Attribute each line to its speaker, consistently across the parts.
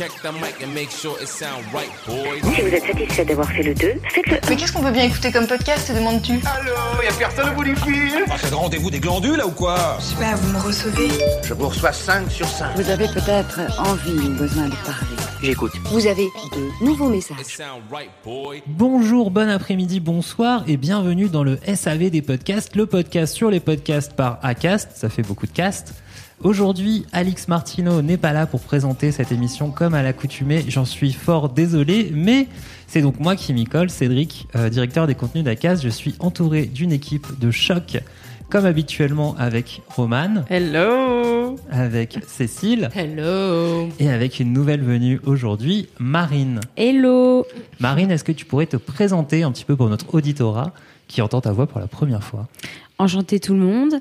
Speaker 1: Si vous êtes satisfait d'avoir fait le 2, faites-le
Speaker 2: Mais qu'est-ce qu'on peut bien écouter comme podcast, te demandes-tu?
Speaker 3: Allô Y'a personne au bout du fil
Speaker 4: Ah, c'est le rendez-vous des glandules là ou quoi?
Speaker 2: Super, vous me recevez?
Speaker 3: Je vous reçois 5 sur 5.
Speaker 1: Vous avez peut-être envie ou besoin de parler. J'écoute. Vous avez de nouveaux
Speaker 3: It
Speaker 1: messages.
Speaker 3: sound right, boy.
Speaker 5: Bonjour, bon après-midi, bonsoir et bienvenue dans le SAV des podcasts, le podcast sur les podcasts par Acast, ça fait beaucoup de cast. Aujourd'hui, Alix Martineau n'est pas là pour présenter cette émission comme à l'accoutumée, j'en suis fort désolé, mais c'est donc moi qui m'y colle, Cédric, euh, directeur des contenus d'Acast, je suis entouré d'une équipe de choc, comme habituellement avec Romane,
Speaker 6: Hello.
Speaker 5: Avec Cécile.
Speaker 6: Hello.
Speaker 5: Et avec une nouvelle venue aujourd'hui, Marine.
Speaker 6: Hello.
Speaker 5: Marine, est-ce que tu pourrais te présenter un petit peu pour notre auditorat qui entend ta voix pour la première fois?
Speaker 7: Enchantée tout le monde.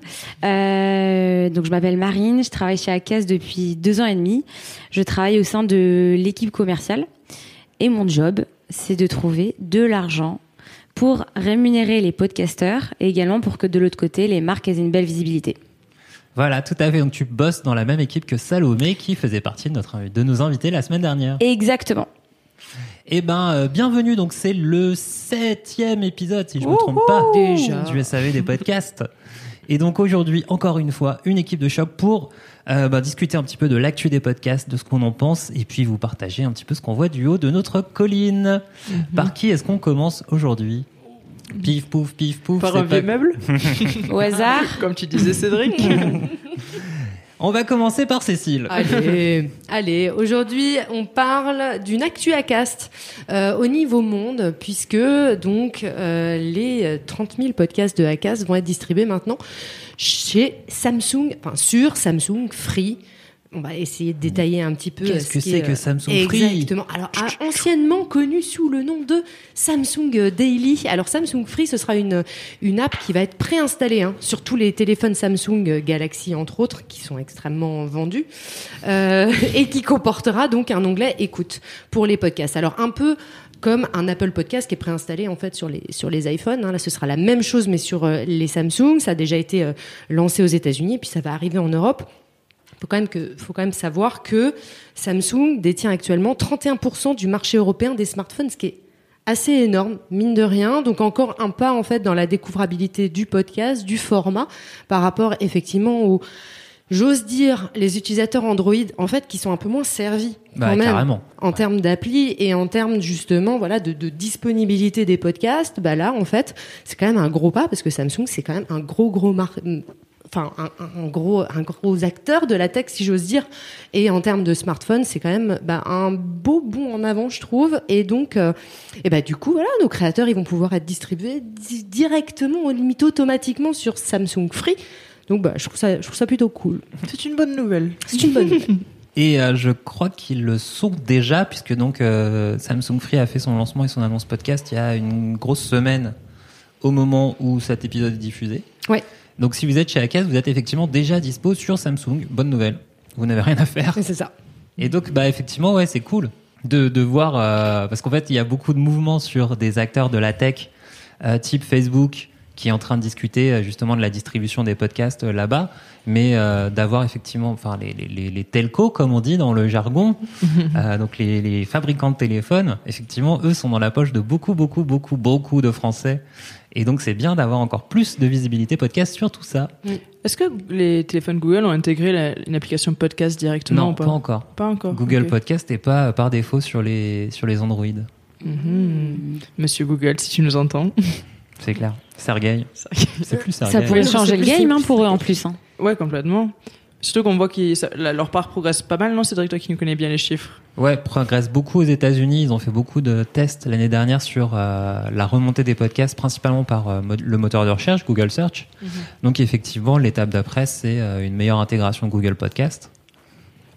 Speaker 7: Euh, donc je m'appelle Marine, je travaille chez ACAS depuis deux ans et demi. Je travaille au sein de l'équipe commerciale et mon job, c'est de trouver de l'argent pour rémunérer les podcasteurs et également pour que de l'autre côté, les marques aient une belle visibilité.
Speaker 5: Voilà, tout à fait. Donc tu bosses dans la même équipe que Salomé qui faisait partie de, notre, de nos invités la semaine dernière.
Speaker 7: Exactement.
Speaker 5: Eh ben, euh, bienvenue. Donc c'est le septième épisode, si je ne me trompe pas,
Speaker 6: Déjà.
Speaker 5: du SAV des podcasts. Et donc aujourd'hui, encore une fois, une équipe de choc pour euh, bah, discuter un petit peu de l'actu des podcasts, de ce qu'on en pense, et puis vous partager un petit peu ce qu'on voit du haut de notre colline.
Speaker 6: Mhm.
Speaker 5: Par qui est-ce qu'on commence aujourd'hui? Pif pouf, pif pouf.
Speaker 6: Par un vieux
Speaker 5: pas-
Speaker 6: meuble?
Speaker 7: Au hasard?
Speaker 6: Comme tu disais Cédric
Speaker 5: On va commencer par Cécile.
Speaker 8: Allez, allez. Aujourd'hui, on parle d'une actu Acast euh, au niveau monde, puisque donc euh, les 30 000 podcasts de Acast vont être distribués maintenant chez Samsung, enfin sur Samsung Free. On va essayer de détailler un petit peu.
Speaker 5: Qu'est-ce
Speaker 8: ce
Speaker 5: que c'est
Speaker 8: est,
Speaker 5: que
Speaker 8: euh,
Speaker 5: Samsung Free
Speaker 8: Exactement. Alors, anciennement connu sous le nom de Samsung Daily. Alors, Samsung Free, ce sera une, une app qui va être préinstallée hein, sur tous les téléphones Samsung Galaxy, entre autres, qui sont extrêmement vendus, euh, et qui comportera donc un onglet écoute pour les podcasts. Alors, un peu comme un Apple Podcast qui est préinstallé en fait sur les sur les iPhones. hein. Là, ce sera la même chose mais sur euh, les Samsung. Ça a déjà été euh, lancé aux États-Unis, puis ça va arriver en Europe faut quand même que faut quand même savoir que Samsung détient actuellement 31% du marché européen des smartphones, ce qui est assez énorme, mine de rien. Donc encore un pas en fait dans la découvrabilité du podcast, du format, par rapport effectivement aux, j'ose dire, les utilisateurs Android, en fait, qui sont un peu moins servis
Speaker 5: Bah,
Speaker 8: quand même
Speaker 5: carrément.
Speaker 8: en termes d'appli et en termes justement voilà de, de disponibilité des podcasts. Bah là, en fait, c'est quand même un gros pas parce que Samsung, c'est quand même un gros gros mar- enfin un, gros un gros acteur de la tech si j'ose dire et en termes de smartphone c'est quand même bah, un beau bond en avant je trouve et donc euh, et bah du coup voilà nos créateurs ils vont pouvoir être distribués di- directement limite automatiquement sur Samsung Free donc bah je trouve ça je trouve ça plutôt cool
Speaker 6: C'est une bonne nouvelle.
Speaker 8: c'est une bonne nouvelle.
Speaker 5: Et euh, je crois qu'ils le sont déjà, puisque donc euh, Samsung Free a fait son lancement et son annonce podcast il y a une grosse semaine au moment où cet épisode est diffusé.
Speaker 8: Ouais.
Speaker 5: Donc si vous êtes chez Acast, vous êtes effectivement déjà dispo sur Samsung. Bonne nouvelle. Vous n'avez rien à faire.
Speaker 8: c'est ça
Speaker 5: Et donc bah effectivement ouais c'est cool de, de voir euh, parce qu'en fait il y a beaucoup de mouvements sur des acteurs de la tech euh, type Facebook qui est en train de discuter euh, justement de la distribution des podcasts euh, là-bas, mais d'avoir effectivement, enfin les, les, les, telcos comme on dit dans le jargon, donc les, les fabricants de téléphones, effectivement eux sont dans la poche de beaucoup beaucoup beaucoup beaucoup de Français, et donc c'est bien d'avoir encore plus de visibilité podcast sur tout ça.
Speaker 6: Est-ce que les téléphones Google ont intégré la- une application podcast directement
Speaker 5: Non,
Speaker 6: ou
Speaker 5: pas
Speaker 6: pas
Speaker 5: encore.
Speaker 6: Pas encore.
Speaker 5: Google. Podcast n'est pas euh, par défaut sur les sur les Android.
Speaker 6: Mhm. Monsieur Google, si tu nous entends.
Speaker 5: C'est clair. Sergei. C'est plus Sergei.
Speaker 7: Ça pourrait
Speaker 6: Oui,
Speaker 7: changer
Speaker 6: c'est
Speaker 7: le game hein, pour eux en plus. hein.
Speaker 6: Ouais, complètement. Surtout qu'on voit que leur part progresse pas mal, non Cédric, toi qui nous connais bien les chiffres?
Speaker 5: Ouais, progresse beaucoup aux États-Unis. Ils ont fait beaucoup de tests l'année dernière sur euh, la remontée des podcasts, principalement par euh, le moteur de recherche, Google Search. Mhm. Donc effectivement, l'étape d'après, c'est euh, une meilleure intégration Google Podcast.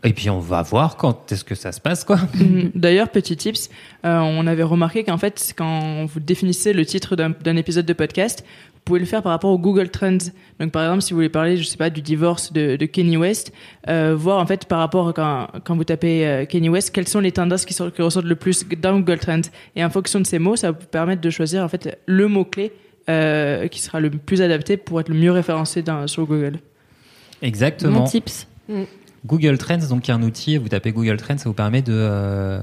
Speaker 5: Et puis on va voir quand est-ce que ça se passe, quoi.
Speaker 6: Mhm. D'ailleurs, petit tips, on avait remarqué qu'en fait, quand vous définissez le titre d'un épisode de podcast, pouvez le faire par rapport au Google Trends. Donc, par exemple, si vous voulez parler, je sais pas, du divorce de, de Kanye West, euh, voir en fait par rapport quand, quand vous tapez euh, Kanye West, quelles sont les tendances qui, qui, ressortent le plus dans Google Trends. Et en fonction de ces mots, ça va vous permettre de choisir en fait le mot clé euh, qui sera le plus adapté pour être le mieux référencé dans, sur Google.
Speaker 5: Exactement.
Speaker 7: Mon tips.
Speaker 5: Mm. Google Trends, donc, est un outil. Vous tapez Google Trends, ça vous permet de euh,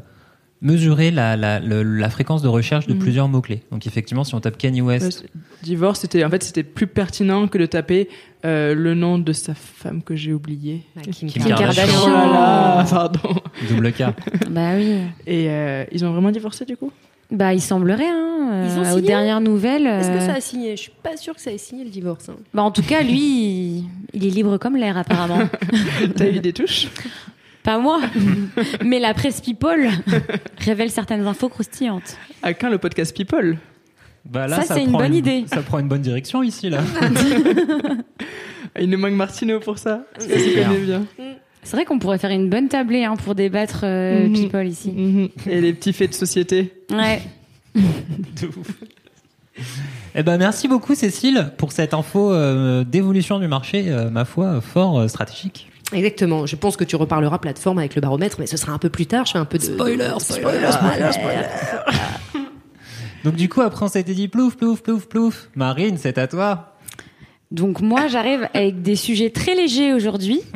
Speaker 5: mesurer la, la, la, fréquence de recherche de mhm. plusieurs mots-clés. Donc effectivement, si on tape Kanye West...
Speaker 6: divorce, c'était en fait c'était plus pertinent que de taper euh, le nom de sa femme que j'ai oublié.
Speaker 7: Ah, Kim, Kardashian. Oh
Speaker 6: là pardon.
Speaker 5: Double K.
Speaker 7: bah oui.
Speaker 6: Et euh, ils ont vraiment divorcé du coup?
Speaker 7: Bah, il semblerait, hein, ils ont euh, aux dernières nouvelles.
Speaker 8: Est-ce que ça a signé? Je suis pas sûre que ça ait signé le divorce. Hein.
Speaker 7: Bah, en tout cas, lui, il, est libre comme l'air, apparemment.
Speaker 6: T'as eu des touches?
Speaker 7: Pas moi, mais la presse People révèle certaines infos croustillantes.
Speaker 6: À quand le podcast People?
Speaker 5: Bah là, ça, c'est une bonne idée. Ça prend une bonne direction ici, là.
Speaker 6: Il nous manque Martino pour ça. C'est bien?
Speaker 7: C'est vrai qu'on pourrait faire une bonne tablée hein, pour débattre euh, mhm. People ici.
Speaker 6: Mhm. Et les petits faits de société.
Speaker 7: Ouais.
Speaker 5: Eh ben, merci beaucoup, Cécile, pour cette info euh, d'évolution du marché, euh, ma foi, fort stratégique.
Speaker 8: Exactement. Je pense que tu reparleras plateforme avec le baromètre, mais ce sera un peu plus tard. Je fais un peu de
Speaker 5: spoiler, spoiler, spoiler, spoiler. Donc du coup, après on s'était dit plouf, plouf, plouf, plouf. Marine, c'est à toi.
Speaker 7: Donc moi, j'arrive avec des sujets très légers aujourd'hui.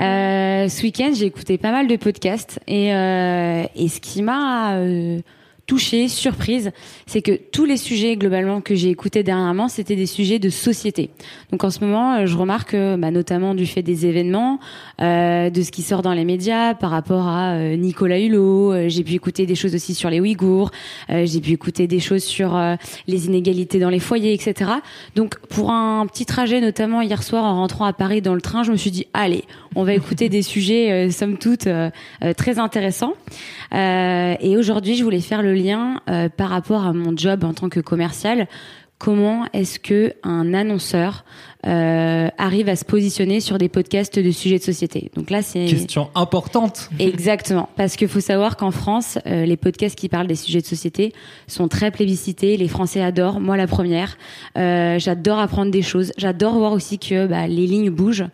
Speaker 7: Euh, ce week-end, j'ai écouté pas mal de podcasts et, euh, et ce qui m'a euh, touchée, surprise, c'est que tous les sujets globalement que j'ai écoutés dernièrement, c'était des sujets de société. Donc en ce moment, euh, je remarque, bah, notamment du fait des événements, euh, de ce qui sort dans les médias par rapport à euh, Nicolas Hulot. Euh, j'ai pu écouter des choses aussi sur les Ouïghours. j'ai pu écouter des choses sur les inégalités dans les foyers, etc. Donc pour un petit trajet, notamment hier soir en rentrant à Paris dans le train, je me suis dit allez, on va écouter des sujets somme toute très intéressants. Et aujourd'hui, je voulais faire le lien par rapport à mon job en tant que commercial. Comment est-ce que un annonceur euh, arrive à se positionner sur des podcasts de sujets de société.
Speaker 5: Donc là, c'est question importante.
Speaker 7: Exactement, parce qu'il faut savoir qu'en France, euh, les podcasts qui parlent des sujets de société sont très plébiscités. Les Français adorent, moi la première. Euh, j'adore apprendre des choses. J'adore voir aussi que bah, les lignes bougent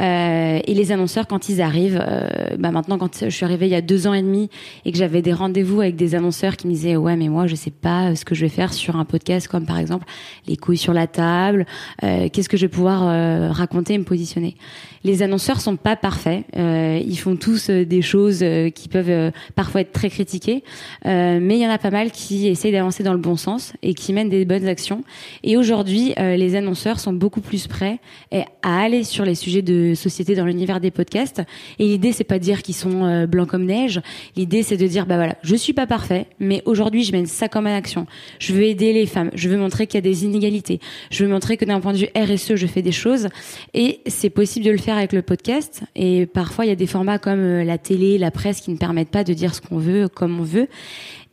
Speaker 7: euh, et les annonceurs quand ils arrivent. Euh, bah, maintenant, quand je suis arrivée il y a deux ans et demi et que j'avais des rendez-vous avec des annonceurs qui me disaient ouais mais moi je sais pas ce que je vais faire sur un podcast comme par exemple les couilles sur la table. Qu'est-ce que je pouvoir euh, raconter et me positionner. Les annonceurs sont pas parfaits. Euh, ils font tous euh, des choses qui peuvent parfois être très critiquées, mais il y en a pas mal qui essayent d'avancer dans le bon sens et qui mènent des bonnes actions. Et aujourd'hui, les annonceurs sont beaucoup plus prêts à aller sur les sujets de société dans l'univers des podcasts. Et l'idée, c'est pas de dire qu'ils sont blancs comme neige. L'idée, c'est de dire, bah voilà, je suis pas parfait, mais aujourd'hui, je mène ça comme une action. Je veux aider les femmes. Je veux montrer qu'il y a des inégalités. Je veux montrer que d'un point de vue RSE, je fais des choses et c'est possible de le faire avec le podcast et parfois il y a des formats comme euh, la télé, la presse qui ne permettent pas de dire ce qu'on veut comme on veut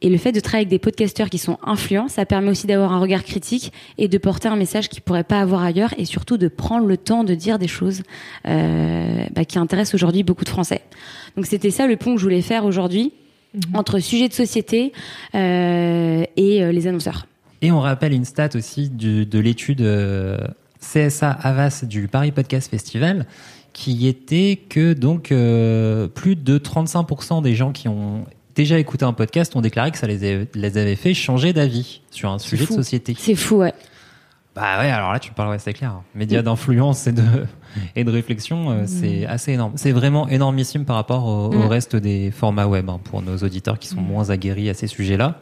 Speaker 7: et le fait de travailler avec des podcasteurs qui sont influents, ça permet aussi d'avoir un regard critique et de porter un message qu'ils pourraient pas avoir ailleurs et surtout de prendre le temps de dire des choses euh, bah, qui intéressent aujourd'hui beaucoup de Français. Donc c'était ça le pont que je voulais faire aujourd'hui mhm. entre sujet de société euh, et euh, les annonceurs.
Speaker 5: Et on rappelle une stat aussi de, de l'étude CSA Avas du Paris Podcast Festival, qui était que donc euh, plus de 35% des gens qui ont déjà écouté un podcast ont déclaré que ça les, les avait fait changer d'avis sur un sujet de société.
Speaker 7: C'est fou, ouais.
Speaker 5: Bah ouais, alors là tu parles, ouais, c'est clair. Médias d'influence et de, et de réflexion, euh, c'est mm. assez énorme. C'est vraiment énormissime par rapport au, mm. reste des formats web hein, pour nos auditeurs qui sont mm. moins aguerris à ces sujets-là.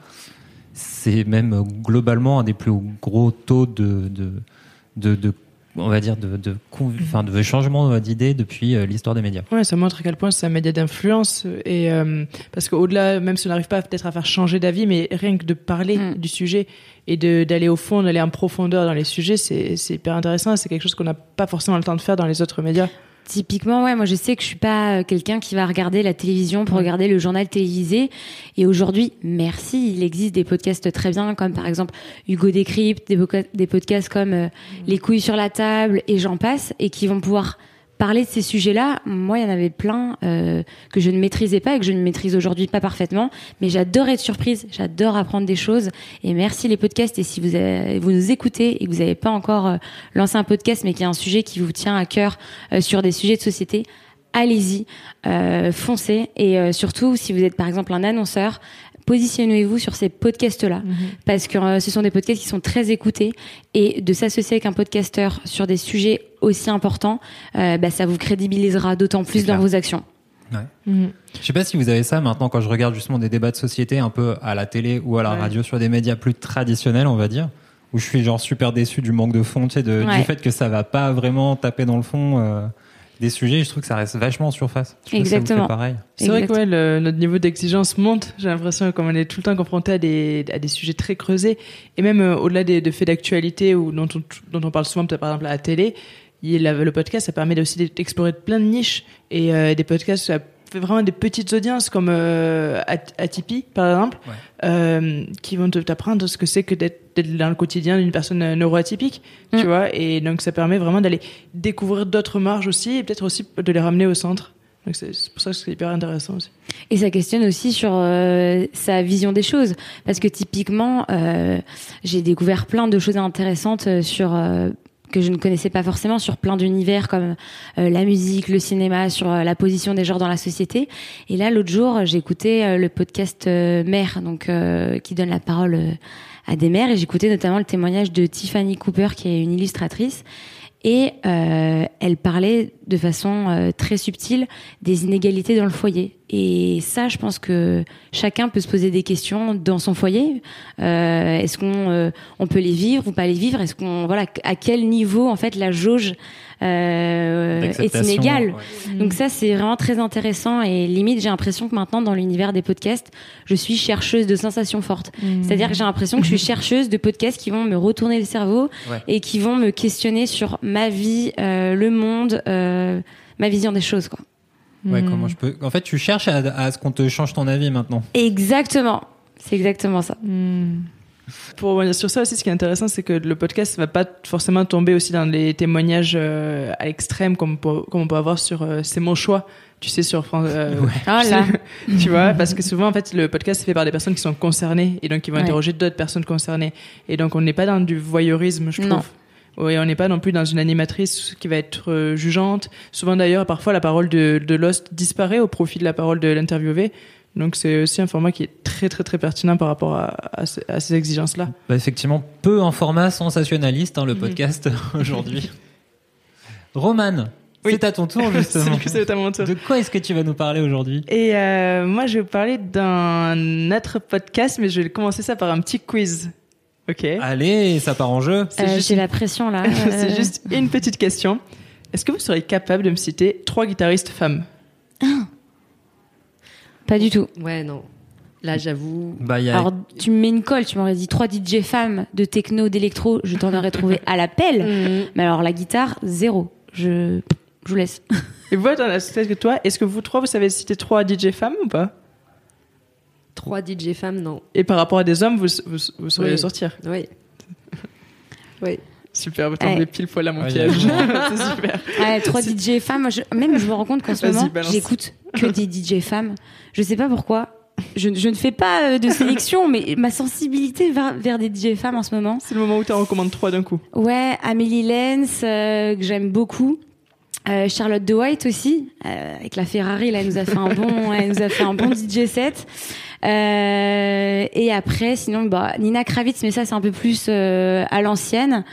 Speaker 5: C'est même globalement un des plus gros taux de, de de, on va dire de, de, enfin, de changement d'idées depuis euh, l'histoire des médias.
Speaker 6: Ouais, ça montre à quel point c'est un média d'influence et euh, parce qu'au-delà, même si on n'arrive pas peut-être à faire changer d'avis, mais rien que de parler mm. du sujet et d'aller au fond, d'aller en profondeur dans les sujets, c'est hyper intéressant. C'est quelque chose qu'on n'a pas forcément le temps de faire dans les autres médias.
Speaker 7: Typiquement, ouais, moi je sais que je suis pas euh, quelqu'un qui va regarder la télévision pour regarder le journal télévisé. Et aujourd'hui, merci, il existe des podcasts très bien, comme par exemple Hugo Décrypte, des, des podcasts comme euh, Les couilles sur la table et j'en passe, et qui vont pouvoir parler de ces sujets-là, moi, il y en avait plein euh, que je ne maîtrisais pas et que je ne maîtrise aujourd'hui pas parfaitement. Mais j'adore être surprise, j'adore apprendre des choses. Et merci les podcasts. Et si vous, vous nous écoutez et que vous n'avez pas encore euh, lancé un podcast, mais qu'il y a un sujet qui vous tient à cœur euh, sur des sujets de société, allez-y, euh, foncez. Et surtout, si vous êtes par exemple un annonceur, positionnez-vous sur ces podcasts-là, mhm. parce que euh, ce sont des podcasts qui sont très écoutés, et de s'associer avec un podcasteur sur des sujets aussi importants, euh, bah, ça vous crédibilisera d'autant plus dans vos actions.
Speaker 5: Ouais. Mhm. Je sais pas si vous avez ça maintenant quand je regarde justement des débats de société un peu à la télé ou à la radio sur des médias plus traditionnels, on va dire, où je suis genre super déçu du manque de fond, tu sais, de, du fait que ça va pas vraiment taper dans le fond. Euh des sujets, je trouve que ça reste vachement en surface.
Speaker 7: Exactement.
Speaker 5: pareil.
Speaker 6: C'est vrai que ouais, notre niveau d'exigence monte. J'ai l'impression qu'on est tout le temps confronté à des, à des sujets très creusés. Et même euh, au-delà des, de faits d'actualité ou dont on, dont on parle souvent, peut-être par exemple à la télé, il, le podcast, ça permet aussi d'explorer plein de niches. Et euh, des podcasts, fait vraiment des petites audiences comme euh, à, Tipeee, par exemple, euh, qui vont t'apprendre ce que c'est que d'être dans le quotidien d'une personne euh, neuroatypique, tu mm. vois. Et donc, ça permet vraiment d'aller découvrir d'autres marges aussi et peut-être aussi de les ramener au centre. Donc, c'est pour ça que c'est hyper intéressant aussi.
Speaker 7: Et ça questionne aussi sur euh, sa vision des choses. Parce que typiquement, euh, j'ai découvert plein de choses intéressantes sur que je ne connaissais pas forcément sur plein d'univers comme euh, la musique, le cinéma, sur euh, la position des genres dans la société. Et là, l'autre jour, j'ai écouté euh, le podcast Mère, donc qui donne la parole à des mères, et j'écoutais notamment le témoignage de Tiffany Cooper, qui est une illustratrice. Et elle parlait de façon très subtile des inégalités dans le foyer. Et ça, je pense que chacun peut se poser des questions dans son foyer. Euh, est-ce qu'on euh, on peut les vivre ou pas les vivre? Est-ce qu'on voilà à quel niveau en fait la jauge euh, est inégale Donc ça, c'est vraiment très intéressant et limite, j'ai l'impression que maintenant dans l'univers des podcasts, je suis chercheuse de sensations fortes. Mmh. C'est-à-dire que j'ai l'impression que je suis chercheuse de podcasts qui vont me retourner le cerveau et qui vont me questionner sur ma vie, euh, le monde, euh, ma vision des choses, quoi.
Speaker 5: Ouais, comment je peux. En fait, tu cherches à, ce qu'on te change ton avis maintenant.
Speaker 7: Exactement. C'est exactement ça.
Speaker 6: Hmm. Pour revenir sur ça aussi, ce qui est intéressant, c'est que le podcast va pas forcément tomber aussi dans les témoignages euh, à l'extrême comme, comme on peut avoir sur euh, C'est mon choix, tu sais, sur France. Euh,
Speaker 7: ah là.
Speaker 6: tu vois, parce que souvent, en fait, le podcast est fait par des personnes qui sont concernées et donc qui vont interroger d'autres personnes concernées. Et donc, on n'est pas dans du voyeurisme, je trouve. Oui, on n'est pas non plus dans une animatrice qui va être euh, jugeante. Souvent d'ailleurs, parfois la parole de, de Lost disparaît au profit de la parole de l'interviewé. Donc c'est aussi un format qui est très très très pertinent par rapport à, à, ces exigences-là.
Speaker 5: Bah effectivement, peu en format sensationnaliste, hein, le mhm. podcast aujourd'hui. Roman, c'est à ton tour justement.
Speaker 6: c'est à mon tour.
Speaker 5: De quoi est-ce que tu vas nous parler aujourd'hui?
Speaker 6: Et euh, moi, je vais vous parler d'un autre podcast, mais je vais commencer ça par un petit quiz. Ok.
Speaker 5: Allez, ça part en jeu.
Speaker 7: Euh, J'ai la pression là.
Speaker 6: c'est juste une petite question. Est-ce que vous seriez capable de me citer trois guitaristes femmes?
Speaker 7: Pas du tout.
Speaker 8: Ouais, non. Là, j'avoue.
Speaker 7: Bah, Alors, tu me mets une colle, tu m'aurais dit trois DJ femmes de techno, d'électro, je t'en aurais trouvé à la pelle. Mhm. Mais alors, la guitare, zéro. Je, je vous laisse.
Speaker 6: Et vous, dans la que toi, est-ce que vous trois, vous savez citer trois DJ femmes ou pas?
Speaker 8: Trois DJ femmes, non.
Speaker 6: Et par rapport à des hommes, vous, vous, vous sauriez sortir
Speaker 8: Oui. oui.
Speaker 6: Super, vous tombez pile poil à mon piège. c'est
Speaker 7: super. Ouais, trois DJ femmes. même je me rends compte qu'en ce moment, j'écoute que des DJ femmes. Je sais pas pourquoi. Je, je, ne fais pas euh, de sélection, mais ma sensibilité va vers des DJ femmes en ce moment.
Speaker 6: C'est le moment où tu en recommandes trois d'un coup.
Speaker 7: Ouais, Amélie Lenz, euh, que j'aime beaucoup. Euh, Charlotte De White aussi, euh, avec la Ferrari, là, elle nous a fait un bon, elle nous a fait un bon DJ set. Euh, et après, sinon, bah, Nina Kravitz, mais ça, c'est un peu plus euh, à l'ancienne.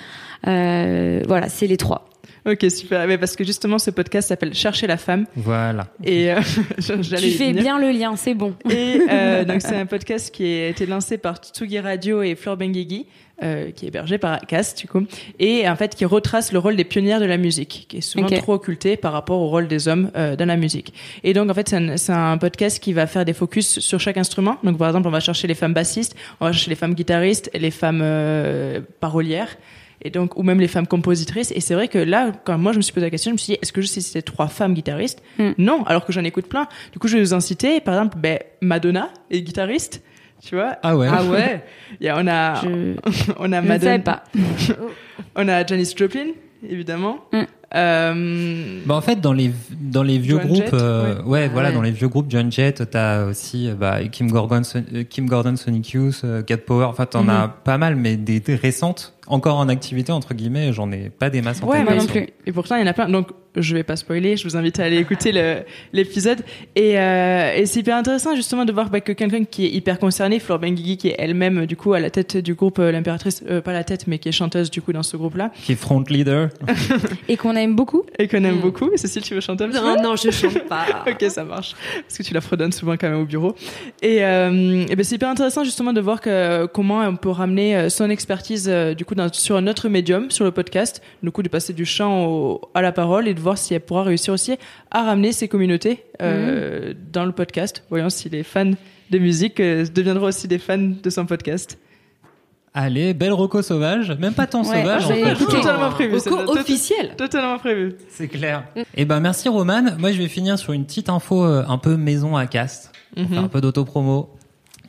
Speaker 7: Euh, voilà, c'est les trois.
Speaker 6: Ok, super. Mais parce que justement, ce podcast s'appelle Chercher la femme.
Speaker 5: Voilà.
Speaker 6: Et euh,
Speaker 7: tu fais bien le lien, c'est bon.
Speaker 6: Et euh, donc, c'est un podcast qui a été lancé par Tsugi Radio et Flore Benguigui. Euh, qui est hébergé par Acast, du coup, et en fait qui retrace le rôle des pionnières de la musique, qui est souvent trop occulté par rapport au rôle des hommes euh, dans la musique. Et donc en fait c'est un, un, podcast qui va faire des focus sur chaque instrument. Donc par exemple on va chercher les femmes bassistes, on va chercher les femmes guitaristes et les femmes euh, parolières. Et donc ou même les femmes compositrices. Et c'est vrai que là, quand moi je me suis posé la question, je me suis dit, est-ce que je sais si c'était trois femmes guitaristes
Speaker 7: Mm.
Speaker 6: Non, alors que j'en écoute plein. Du coup, je vais vous en citer. Par exemple, ben, Madonna est guitariste. Tu vois
Speaker 5: Ah ouais.
Speaker 6: Ah ouais. Il y a- on a,
Speaker 7: Je,
Speaker 6: on a
Speaker 7: je ne savais
Speaker 6: Madonna,
Speaker 7: pas.
Speaker 6: on a Janis Joplin, évidemment.
Speaker 7: Mm.
Speaker 6: Euh,
Speaker 5: Bah en fait dans les dans les vieux groupes
Speaker 6: Jett,
Speaker 5: euh,
Speaker 6: ouais.
Speaker 5: ouais,
Speaker 8: Ah
Speaker 5: voilà
Speaker 8: ouais.
Speaker 5: dans les vieux groupes John Jett t'as aussi euh, bah, Kim Gordon Son- Kim Gordon Sonic Youth Cat Power enfin t'en
Speaker 6: Mhm.
Speaker 5: as pas mal mais des, des récentes encore en activité entre guillemets j'en ai pas des masses en
Speaker 6: Ouais.
Speaker 7: Moi non plus.
Speaker 6: Et pourtant, il y en a plein. Donc, je vais pas spoiler. Je vous invite à aller écouter l'épisode. Et, euh, et c'est hyper intéressant, justement, de voir bah, que quelqu'un qui est hyper concerné, Flore Benguigui, qui est elle-même, du coup, à la tête du groupe euh, L'Impératrice, euh, pas la tête, mais qui est chanteuse, du coup, dans ce groupe-là,
Speaker 5: qui est front leader
Speaker 7: Et qu'on aime beaucoup.
Speaker 6: et qu'on aime
Speaker 8: Mm.
Speaker 6: beaucoup. Cécile, tu veux chanter un petit
Speaker 8: Non,
Speaker 6: peu
Speaker 8: non, je chante pas.
Speaker 6: Ok, ça marche. Parce que tu la fredonnes souvent quand même au bureau. Et, euh, et ben c'est hyper intéressant justement de voir que, comment on peut ramener son expertise euh, du coup sur un autre médium, sur le podcast, du coup de passer du chant au- à la parole et de voir si elle pourra réussir aussi à ramener ses communautés euh, dans le podcast. Voyons si les fans de musique euh, deviendront aussi des fans de son podcast.
Speaker 5: allez belle Rocco sauvage même pas tant
Speaker 7: Ouais,
Speaker 5: sauvage en fait.
Speaker 6: Totalement prévu. Tot-
Speaker 8: officiel.
Speaker 6: Totalement prévu.
Speaker 5: c'est clair et ben merci Roman moi je vais finir sur une petite info euh, un peu maison à cast
Speaker 6: Mhm.
Speaker 5: un peu d'autopromo.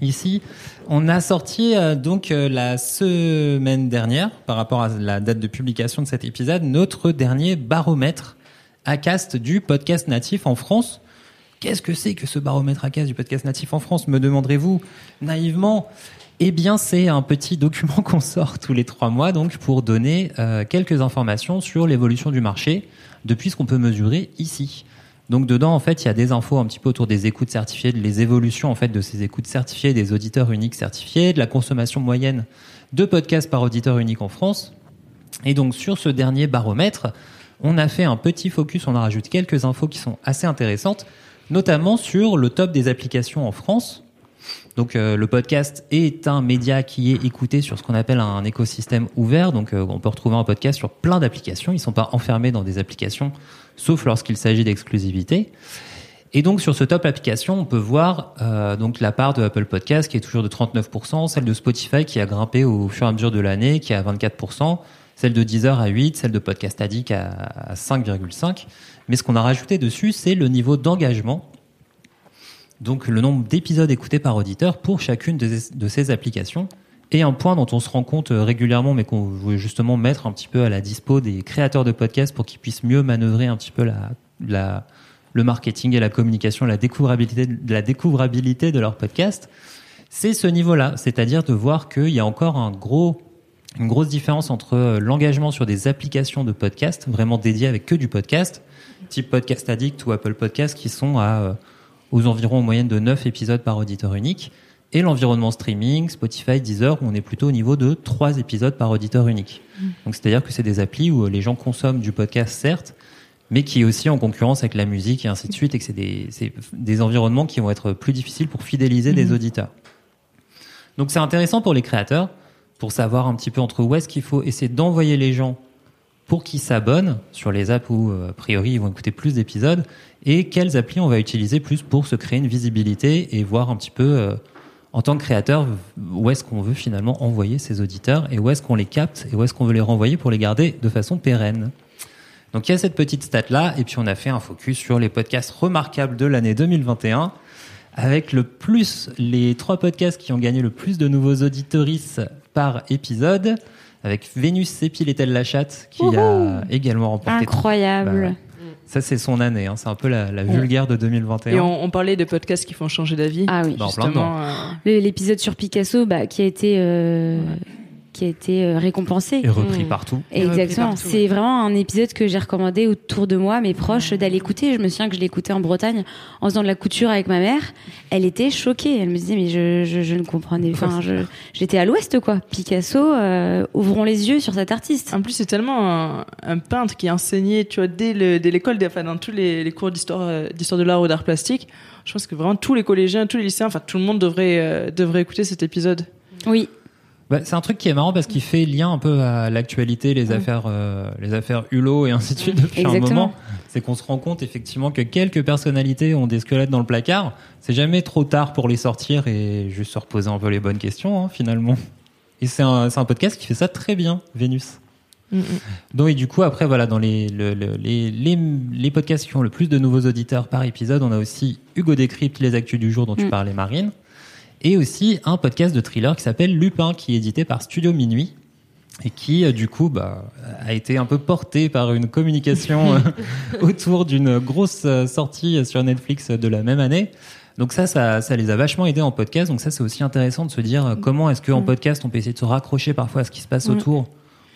Speaker 5: Ici, on a sorti euh, donc euh, la semaine dernière, par rapport à la date de publication de cet épisode, notre dernier baromètre ACAST du podcast natif en France. Qu'est-ce que c'est que ce baromètre ACAST du podcast natif en France, me demanderez-vous naïvement? Eh bien, c'est un petit document qu'on sort tous les trois mois, donc pour donner euh, quelques informations sur l'évolution du marché depuis ce qu'on peut mesurer ici. Donc dedans, en fait, il y a des infos un petit peu autour des écoutes certifiées, les évolutions en fait de ces écoutes certifiées, des auditeurs uniques certifiés, de la consommation moyenne de podcasts par auditeur unique en France. Et donc sur ce dernier baromètre, on a fait un petit focus, on a rajouté quelques infos qui sont assez intéressantes, notamment sur le top des applications en France. Donc euh, le podcast est un média qui est écouté sur ce qu'on appelle un écosystème ouvert. Donc euh, on peut retrouver un podcast sur plein d'applications. Ils sont pas enfermés dans des applications, sauf lorsqu'il s'agit d'exclusivité. Et donc sur ce top application, on peut voir euh, donc la part de Apple Podcast qui est toujours de 39%, celle de Spotify qui a grimpé au fur et à mesure de l'année, qui est à 24%, celle de Deezer à 8, celle de Podcast Addict à, à 5,5. Mais ce qu'on a rajouté dessus, c'est le niveau d'engagement donc le nombre d'épisodes écoutés par auditeur pour chacune de ces applications. Et un point dont on se rend compte euh, régulièrement, mais qu'on veut justement mettre un petit peu à la dispo des créateurs de podcasts pour qu'ils puissent mieux manœuvrer un petit peu la, le marketing et la communication, la découvrabilité, la découvrabilité de leur podcast, c'est ce niveau-là. C'est-à-dire de voir qu'il y a encore une grosse différence entre euh, l'engagement sur des applications de podcast, vraiment dédiées avec que du podcast, type Podcast Addict ou Apple Podcast, qui sont euh, aux environs en moyenne de 9 épisodes par auditeur unique, et l'environnement streaming, Spotify, Deezer, où on est plutôt au niveau de 3 épisodes par auditeur unique. Donc c'est-à-dire que c'est des applis où les gens consomment du podcast, certes, mais qui est aussi en concurrence avec la musique et ainsi de suite, et que c'est des, des environnements qui vont être plus difficiles pour fidéliser des auditeurs. Donc c'est intéressant pour les créateurs, pour savoir un petit peu entre où est-ce qu'il faut essayer d'envoyer les gens pour qu'ils s'abonnent sur les apps où, euh, a priori, ils vont écouter plus d'épisodes et quelles applis on va utiliser plus pour se créer une visibilité et voir un petit peu, euh, en tant que créateur, où est-ce qu'on veut finalement envoyer ces auditeurs et où est-ce qu'on les capte et où est-ce qu'on veut les renvoyer pour les garder de façon pérenne. Donc il y a cette petite stat là et puis on a fait un focus sur les podcasts remarquables de l'année 2021 avec le plus les trois podcasts qui ont gagné le plus de nouveaux auditorices par épisode avec Vénus Sépile et la chatte qui a également remporté
Speaker 7: Incroyable.
Speaker 5: Ça c'est son année hein. c'est un peu la, la vulgaire de 2021
Speaker 6: Et on, on parlait de podcasts qui font changer d'avis.
Speaker 7: Ah oui.
Speaker 5: Bah,
Speaker 6: Justement, euh,
Speaker 7: L'épisode sur Picasso, bah, qui a été, euh, qui a été euh, récompensé.
Speaker 5: et repris
Speaker 8: Mmh.
Speaker 5: partout
Speaker 8: Et repris
Speaker 7: Exactement.
Speaker 8: partout,
Speaker 7: C'est vraiment un épisode que j'ai recommandé autour de moi, mes proches, d'aller écouter. Je me souviens que je l'écoutais en Bretagne en faisant de la couture avec ma mère. Elle était choquée. Elle me disait, mais je, je, je ne comprenais. Je, j'étais à l'ouest, quoi. Picasso, euh, ouvrons les yeux sur cet artiste.
Speaker 6: En plus, c'est tellement un, un peintre qui enseignait, tu vois, dès le- dès l'école, dès- enfin, dans tous les, les cours d'histoire, euh, d'histoire de l'art ou d'art plastique. Je pense que vraiment tous les collégiens, tous les lycéens, enfin tout le monde devrait euh, devrait écouter cet épisode.
Speaker 7: Oui.
Speaker 5: Bah, c'est un truc qui est marrant parce qu'il fait lien un peu à l'actualité, les affaires, euh, les affaires Hulot et ainsi de suite depuis un
Speaker 7: Exactement.
Speaker 5: moment. C'est qu'on se rend compte effectivement que quelques personnalités ont des squelettes dans le placard. C'est jamais trop tard pour les sortir et juste se reposer un peu les bonnes questions hein, finalement. Et c'est un, un podcast qui fait ça très bien, Vénus.
Speaker 6: Mm, mm.
Speaker 5: Donc, et du coup, après, voilà, dans les, le- le- les, les, les podcasts qui ont le plus de nouveaux auditeurs par épisode, on a aussi Hugo Décrypte, les actus du jour dont tu
Speaker 7: Mm.
Speaker 5: parlais, Marine. Et aussi un podcast de thriller qui s'appelle Lupin, qui est édité par Studio Minuit. Et qui, euh, du coup, bah, a été un peu porté par une communication euh, autour d'une grosse euh, sortie sur Netflix de la même année. Donc ça, ça, ça les a vachement aidés en podcast. Donc ça, c'est aussi intéressant de se dire comment est-ce qu'en
Speaker 6: Mm.
Speaker 5: podcast, on peut essayer de se raccrocher parfois à ce qui se passe
Speaker 6: Mm.
Speaker 5: autour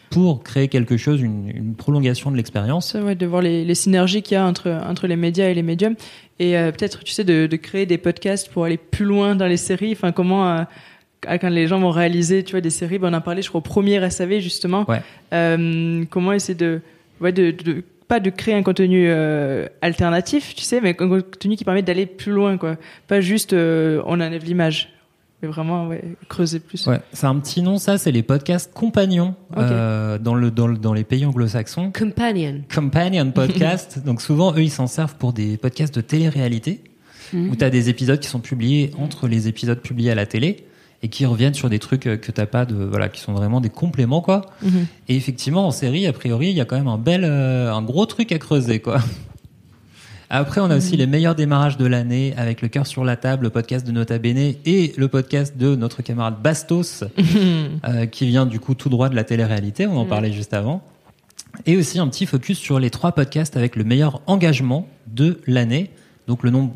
Speaker 5: pour créer quelque chose, une, une prolongation de l'expérience.
Speaker 6: Ouais, de voir les, les synergies qu'il y a entre, entre les médias et les médiums. Et euh, peut-être, tu sais, de, de créer des podcasts pour aller plus loin dans les séries. Enfin, comment, euh, quand les gens vont réaliser, tu vois, des séries, ben, on en parlait, je crois, au premier SAV, justement.
Speaker 5: Ouais.
Speaker 6: Euh, comment essayer de, ouais, de, de- pas de créer un contenu euh, alternatif, tu sais, mais un contenu qui permet d'aller plus loin, quoi. Pas juste, euh, on enlève l'image. Mais vraiment, ouais, creuser plus.
Speaker 5: Ouais, c'est un petit nom, ça, c'est les podcasts compagnons euh, dans, le, dans, le- dans les pays anglo-saxons.
Speaker 8: Companion.
Speaker 5: Companion podcast. Donc souvent, eux, ils s'en servent pour des podcasts de télé-réalité,
Speaker 7: Mhm.
Speaker 5: où tu as des épisodes qui sont publiés entre les épisodes publiés à la télé et qui reviennent sur des trucs euh, que t'as pas de voilà qui sont vraiment des compléments quoi
Speaker 6: Mhm.
Speaker 5: et effectivement en série a priori il y a quand même un bel euh, un gros truc à creuser quoi après on a aussi les meilleurs démarrages de l'année avec le cœur sur la table le podcast de Nota Bene et le podcast de notre camarade Bastos euh, qui vient du coup tout droit de la télé-réalité, on en parlait juste avant. Et aussi un petit focus sur les trois podcasts avec le meilleur engagement de l'année, donc le nombre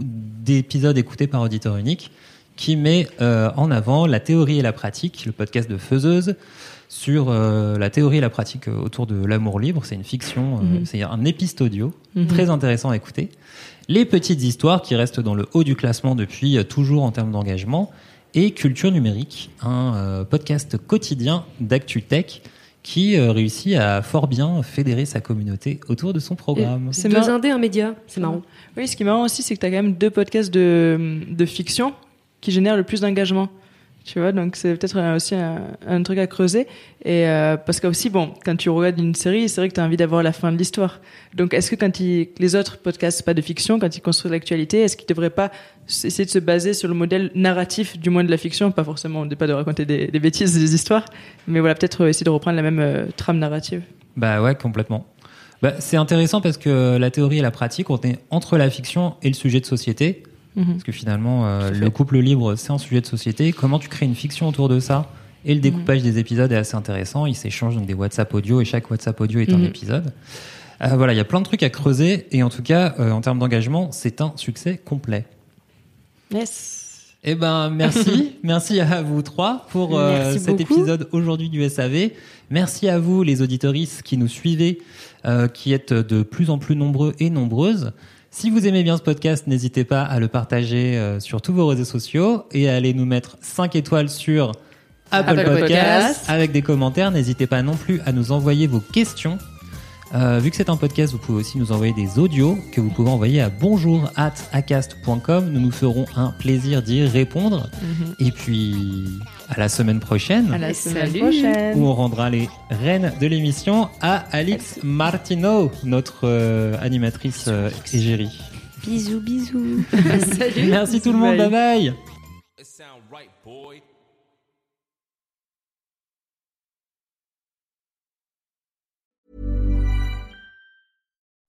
Speaker 5: d'épisodes écoutés par auditeur unique, qui met euh, en avant la théorie et la pratique, le podcast de Faiseuse, sur euh, la théorie et la pratique euh, autour de l'amour libre. C'est une fiction, euh,
Speaker 6: Mhm.
Speaker 5: c'est un épisode audio,
Speaker 6: Mhm.
Speaker 5: très intéressant à écouter. Les petites histoires qui restent dans le haut du classement depuis euh, toujours en termes d'engagement. Et Culture Numérique, un euh, podcast quotidien d'actu tech qui euh, réussit à fort bien fédérer sa communauté autour de son programme.
Speaker 6: C'est
Speaker 8: Deux
Speaker 6: marrant.
Speaker 8: indés, un média. C'est marrant.
Speaker 6: Oui, ce qui est marrant aussi, c'est que tu as quand même deux podcasts de, de fiction qui génèrent le plus d'engagement. Tu vois, donc c'est peut-être aussi un, truc à creuser. Et euh, parce que aussi, bon, quand tu regardes une série, c'est vrai que tu as envie d'avoir la fin de l'histoire. Donc est-ce que quand les autres podcasts, pas de fiction, quand ils construisent l'actualité, est-ce qu'ils devraient pas essayer de se baser sur le modèle narratif du moins de la fiction? Pas forcément, dit pas de raconter des, des bêtises, des histoires, mais voilà, peut-être euh, essayer de reprendre la même euh, trame narrative.
Speaker 5: Bah ouais, complètement. Bah, c'est intéressant parce que la théorie et la pratique, on est entre la fiction et le sujet de société.
Speaker 6: Mhm.
Speaker 5: Parce que finalement, euh, le couple libre, c'est un sujet de société. Comment tu crées une fiction autour de ça Et le découpage des épisodes est assez intéressant. Ils s'échangent donc des WhatsApp audio et chaque WhatsApp audio est un
Speaker 6: Mhm.
Speaker 5: épisode. Euh, voilà, il y a plein de trucs à creuser et en tout cas, euh, en termes d'engagement, c'est un succès complet.
Speaker 6: Yes.
Speaker 5: Eh ben, merci. merci à vous trois pour euh, cet
Speaker 7: beaucoup.
Speaker 5: épisode aujourd'hui du SAV. Merci à vous, les auditoristes qui nous suivez, euh, qui êtes de plus en plus nombreux et nombreuses. Si vous aimez bien ce podcast, n'hésitez pas à le partager euh, sur tous vos réseaux sociaux et à aller nous mettre 5 étoiles sur Apple,
Speaker 8: Apple
Speaker 5: Podcasts. avec des commentaires. N'hésitez pas non plus à nous envoyer vos questions. Euh, vu que c'est un podcast, vous pouvez aussi nous envoyer des audios que vous pouvez envoyer à bonjour at acast.com. Nous nous ferons un plaisir d'y répondre. Et puis, à la semaine prochaine,
Speaker 6: À la
Speaker 8: Et
Speaker 6: semaine
Speaker 8: salut.
Speaker 6: prochaine.
Speaker 5: où on rendra les reines de l'émission à Alix Martineau, notre euh, animatrice euh, égérie.
Speaker 7: Bisous, bisous.
Speaker 5: Merci tout le monde, bye bye.